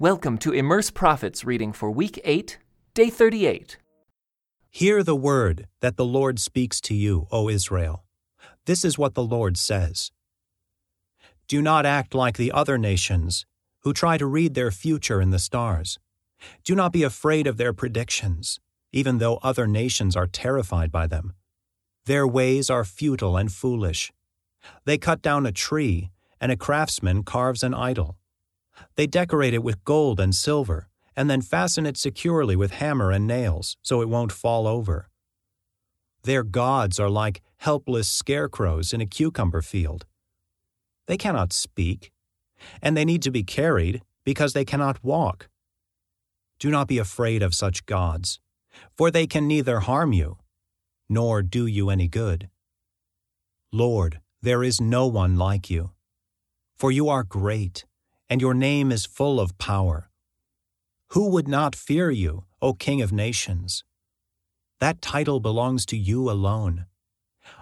Welcome to Immerse Prophets reading for week 8, day 38. Hear the word that the Lord speaks to you, O Israel. This is what the Lord says Do not act like the other nations who try to read their future in the stars. Do not be afraid of their predictions, even though other nations are terrified by them. Their ways are futile and foolish. They cut down a tree, and a craftsman carves an idol. They decorate it with gold and silver, and then fasten it securely with hammer and nails so it won't fall over. Their gods are like helpless scarecrows in a cucumber field. They cannot speak, and they need to be carried because they cannot walk. Do not be afraid of such gods, for they can neither harm you nor do you any good. Lord, there is no one like you, for you are great, and your name is full of power. Who would not fear you, O King of nations? That title belongs to you alone.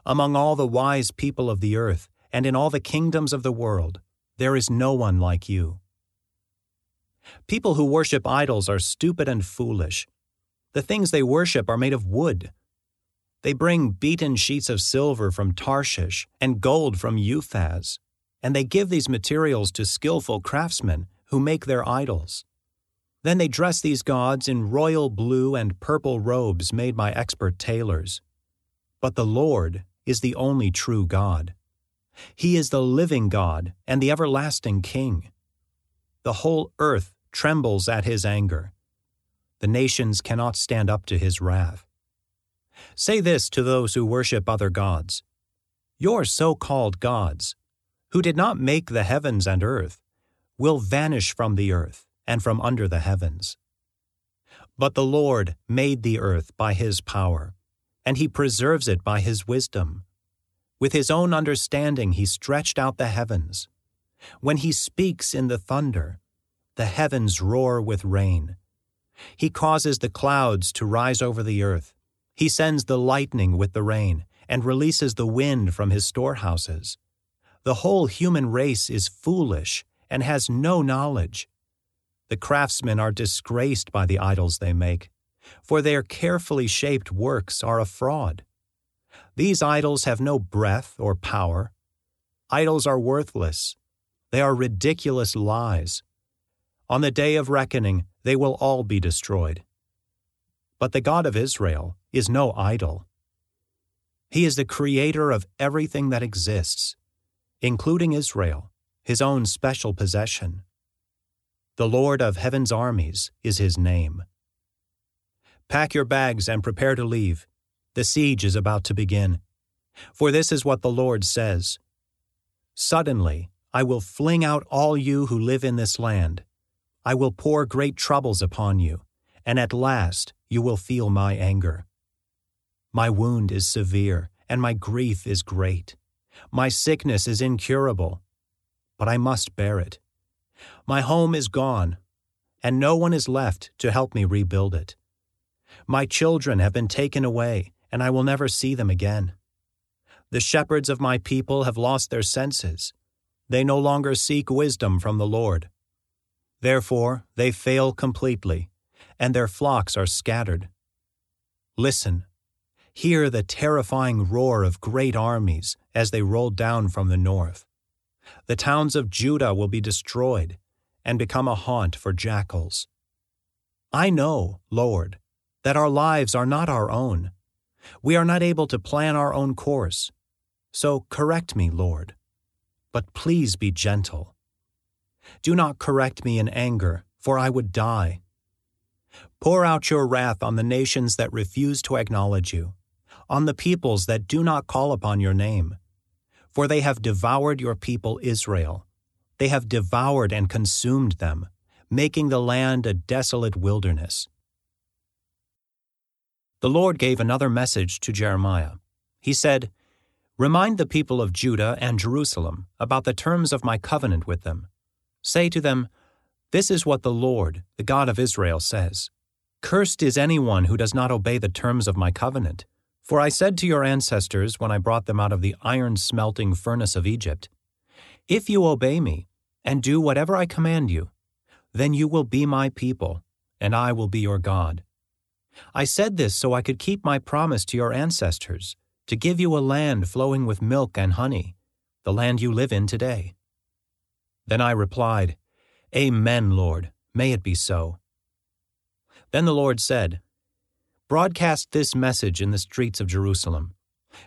Among all the wise people of the earth and in all the kingdoms of the world, there is no one like you. People who worship idols are stupid and foolish. The things they worship are made of wood. They bring beaten sheets of silver from Tarshish and gold from Uphaz, and they give these materials to skillful craftsmen who make their idols. Then they dress these gods in royal blue and purple robes made by expert tailors. But the Lord is the only true God. He is the living God and the everlasting King. The whole earth trembles at his anger. The nations cannot stand up to his wrath. Say this to those who worship other gods Your so called gods, who did not make the heavens and earth, will vanish from the earth and from under the heavens. But the Lord made the earth by his power, and he preserves it by his wisdom. With his own understanding, he stretched out the heavens. When he speaks in the thunder, the heavens roar with rain. He causes the clouds to rise over the earth. He sends the lightning with the rain and releases the wind from his storehouses. The whole human race is foolish and has no knowledge. The craftsmen are disgraced by the idols they make, for their carefully shaped works are a fraud. These idols have no breath or power. Idols are worthless. They are ridiculous lies. On the day of reckoning, they will all be destroyed. But the God of Israel is no idol. He is the creator of everything that exists, including Israel, his own special possession. The Lord of heaven's armies is his name. Pack your bags and prepare to leave. The siege is about to begin. For this is what the Lord says Suddenly I will fling out all you who live in this land. I will pour great troubles upon you, and at last you will feel my anger. My wound is severe, and my grief is great. My sickness is incurable, but I must bear it. My home is gone, and no one is left to help me rebuild it. My children have been taken away, and I will never see them again. The shepherds of my people have lost their senses. They no longer seek wisdom from the Lord. Therefore, they fail completely, and their flocks are scattered. Listen, hear the terrifying roar of great armies as they roll down from the north. The towns of Judah will be destroyed and become a haunt for jackals. I know, Lord, that our lives are not our own. We are not able to plan our own course. So correct me, Lord. But please be gentle. Do not correct me in anger, for I would die. Pour out your wrath on the nations that refuse to acknowledge you, on the peoples that do not call upon your name. For they have devoured your people Israel. They have devoured and consumed them, making the land a desolate wilderness. The Lord gave another message to Jeremiah. He said, Remind the people of Judah and Jerusalem about the terms of my covenant with them. Say to them, This is what the Lord, the God of Israel, says Cursed is anyone who does not obey the terms of my covenant. For I said to your ancestors when I brought them out of the iron smelting furnace of Egypt, If you obey me, and do whatever I command you, Then you will be my people, and I will be your God. I said this so I could keep my promise to your ancestors, to give you a land flowing with milk and honey, the land you live in today. Then I replied, Amen, Lord, may it be so. Then the Lord said, Broadcast this message in the streets of Jerusalem.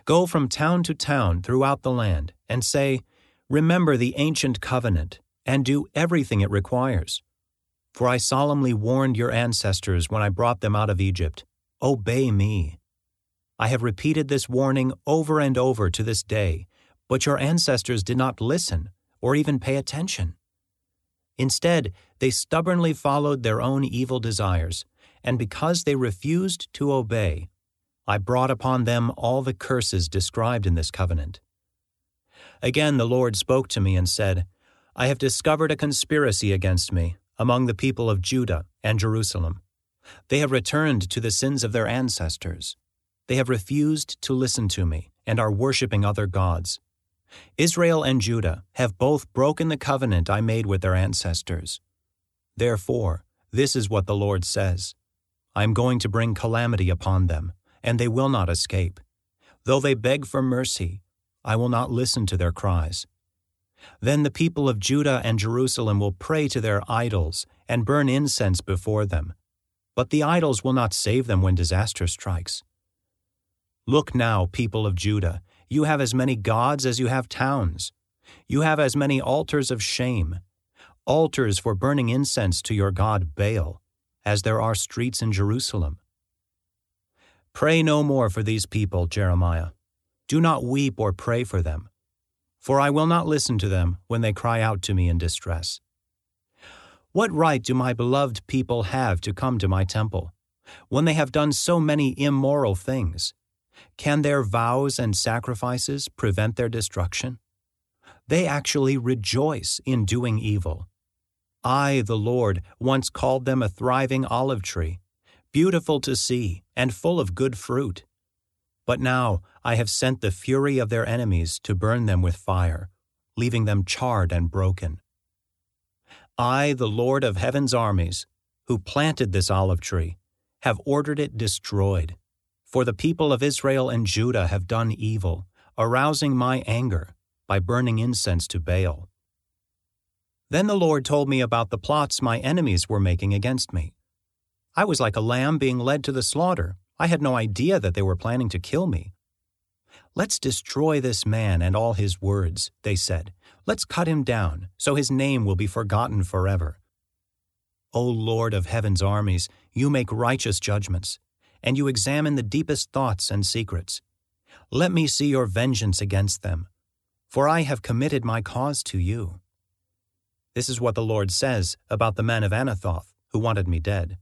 Go from town to town throughout the land, and say, Remember the ancient covenant, and do everything it requires. For I solemnly warned your ancestors when I brought them out of Egypt Obey me. I have repeated this warning over and over to this day, but your ancestors did not listen or even pay attention. Instead, they stubbornly followed their own evil desires, and because they refused to obey, I brought upon them all the curses described in this covenant. Again the Lord spoke to me and said, I have discovered a conspiracy against me among the people of Judah and Jerusalem. They have returned to the sins of their ancestors. They have refused to listen to me and are worshipping other gods. Israel and Judah have both broken the covenant I made with their ancestors. Therefore, this is what the Lord says I am going to bring calamity upon them, and they will not escape. Though they beg for mercy, I will not listen to their cries. Then the people of Judah and Jerusalem will pray to their idols and burn incense before them. But the idols will not save them when disaster strikes. Look now, people of Judah, you have as many gods as you have towns. You have as many altars of shame, altars for burning incense to your god Baal, as there are streets in Jerusalem. Pray no more for these people, Jeremiah. Do not weep or pray for them for I will not listen to them when they cry out to me in distress. What right do my beloved people have to come to my temple, when they have done so many immoral things? Can their vows and sacrifices prevent their destruction? They actually rejoice in doing evil. I, the Lord, once called them a thriving olive tree, beautiful to see and full of good fruit. But now I have sent the fury of their enemies to burn them with fire, leaving them charred and broken. I, the Lord of heaven's armies, who planted this olive tree, have ordered it destroyed. For the people of Israel and Judah have done evil, arousing my anger by burning incense to Baal. Then the Lord told me about the plots my enemies were making against me. I was like a lamb being led to the slaughter. I had no idea that they were planning to kill me. Let's destroy this man and all his words, they said. Let's cut him down, so his name will be forgotten forever. O Lord of heaven's armies, you make righteous judgments, and you examine the deepest thoughts and secrets. Let me see your vengeance against them, for I have committed my cause to you. This is what the Lord says about the men of Anathoth who wanted me dead.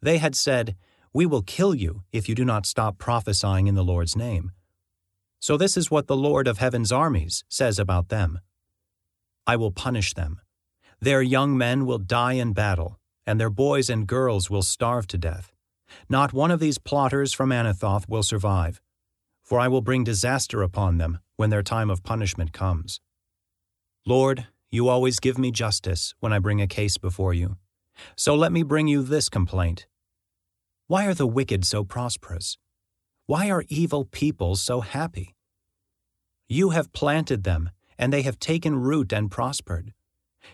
They had said, We will kill you if you do not stop prophesying in the Lord's name. So this is what the Lord of heaven's armies says about them I will punish them. Their young men will die in battle, and their boys and girls will starve to death. Not one of these plotters from Anathoth will survive, for I will bring disaster upon them when their time of punishment comes. Lord, you always give me justice when I bring a case before you. So let me bring you this complaint. Why are the wicked so prosperous? Why are evil people so happy? You have planted them, and they have taken root and prospered.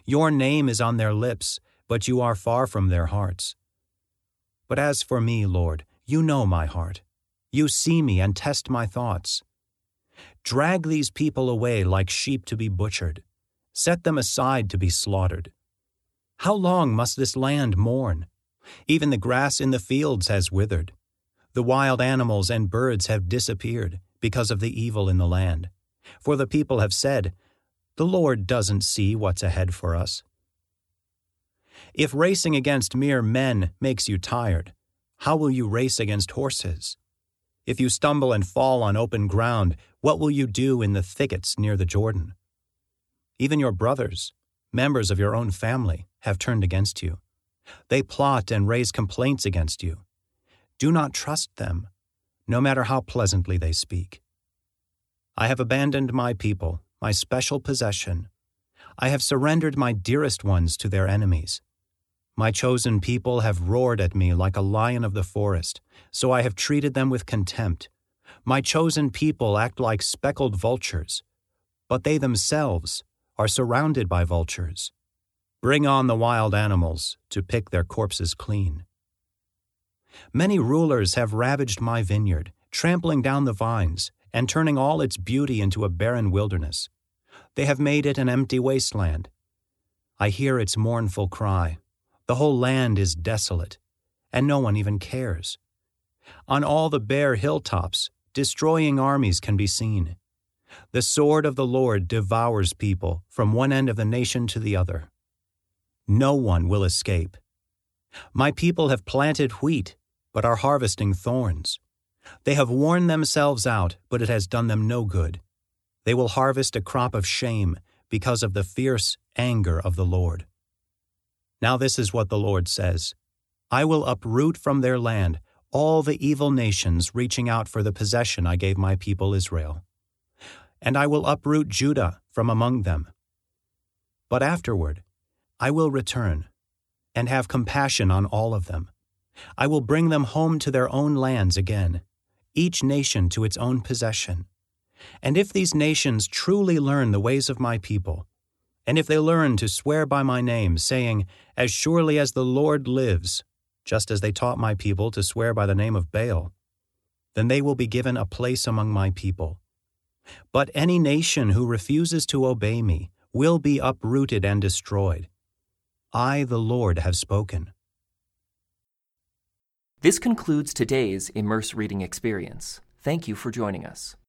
Your name is on their lips, but you are far from their hearts. But as for me, Lord, you know my heart. You see me and test my thoughts. Drag these people away like sheep to be butchered. Set them aside to be slaughtered. How long must this land mourn? Even the grass in the fields has withered. The wild animals and birds have disappeared because of the evil in the land. For the people have said, The Lord doesn't see what's ahead for us. If racing against mere men makes you tired, how will you race against horses? If you stumble and fall on open ground, what will you do in the thickets near the Jordan? Even your brothers, members of your own family, have turned against you. They plot and raise complaints against you. Do not trust them, no matter how pleasantly they speak. I have abandoned my people, my special possession. I have surrendered my dearest ones to their enemies. My chosen people have roared at me like a lion of the forest, so I have treated them with contempt. My chosen people act like speckled vultures, but they themselves are surrounded by vultures. Bring on the wild animals to pick their corpses clean. Many rulers have ravaged my vineyard, trampling down the vines and turning all its beauty into a barren wilderness. They have made it an empty wasteland. I hear its mournful cry. The whole land is desolate, and no one even cares. On all the bare hilltops, destroying armies can be seen. The sword of the Lord devours people from one end of the nation to the other. No one will escape. My people have planted wheat, but are harvesting thorns. They have worn themselves out, but it has done them no good. They will harvest a crop of shame because of the fierce anger of the Lord. Now, this is what the Lord says I will uproot from their land all the evil nations reaching out for the possession I gave my people Israel. And I will uproot Judah from among them. But afterward, I will return and have compassion on all of them. I will bring them home to their own lands again, each nation to its own possession. And if these nations truly learn the ways of my people, and if they learn to swear by my name, saying, As surely as the Lord lives, just as they taught my people to swear by the name of Baal, then they will be given a place among my people. But any nation who refuses to obey me will be uprooted and destroyed. I, the Lord, have spoken. This concludes today's Immerse Reading Experience. Thank you for joining us.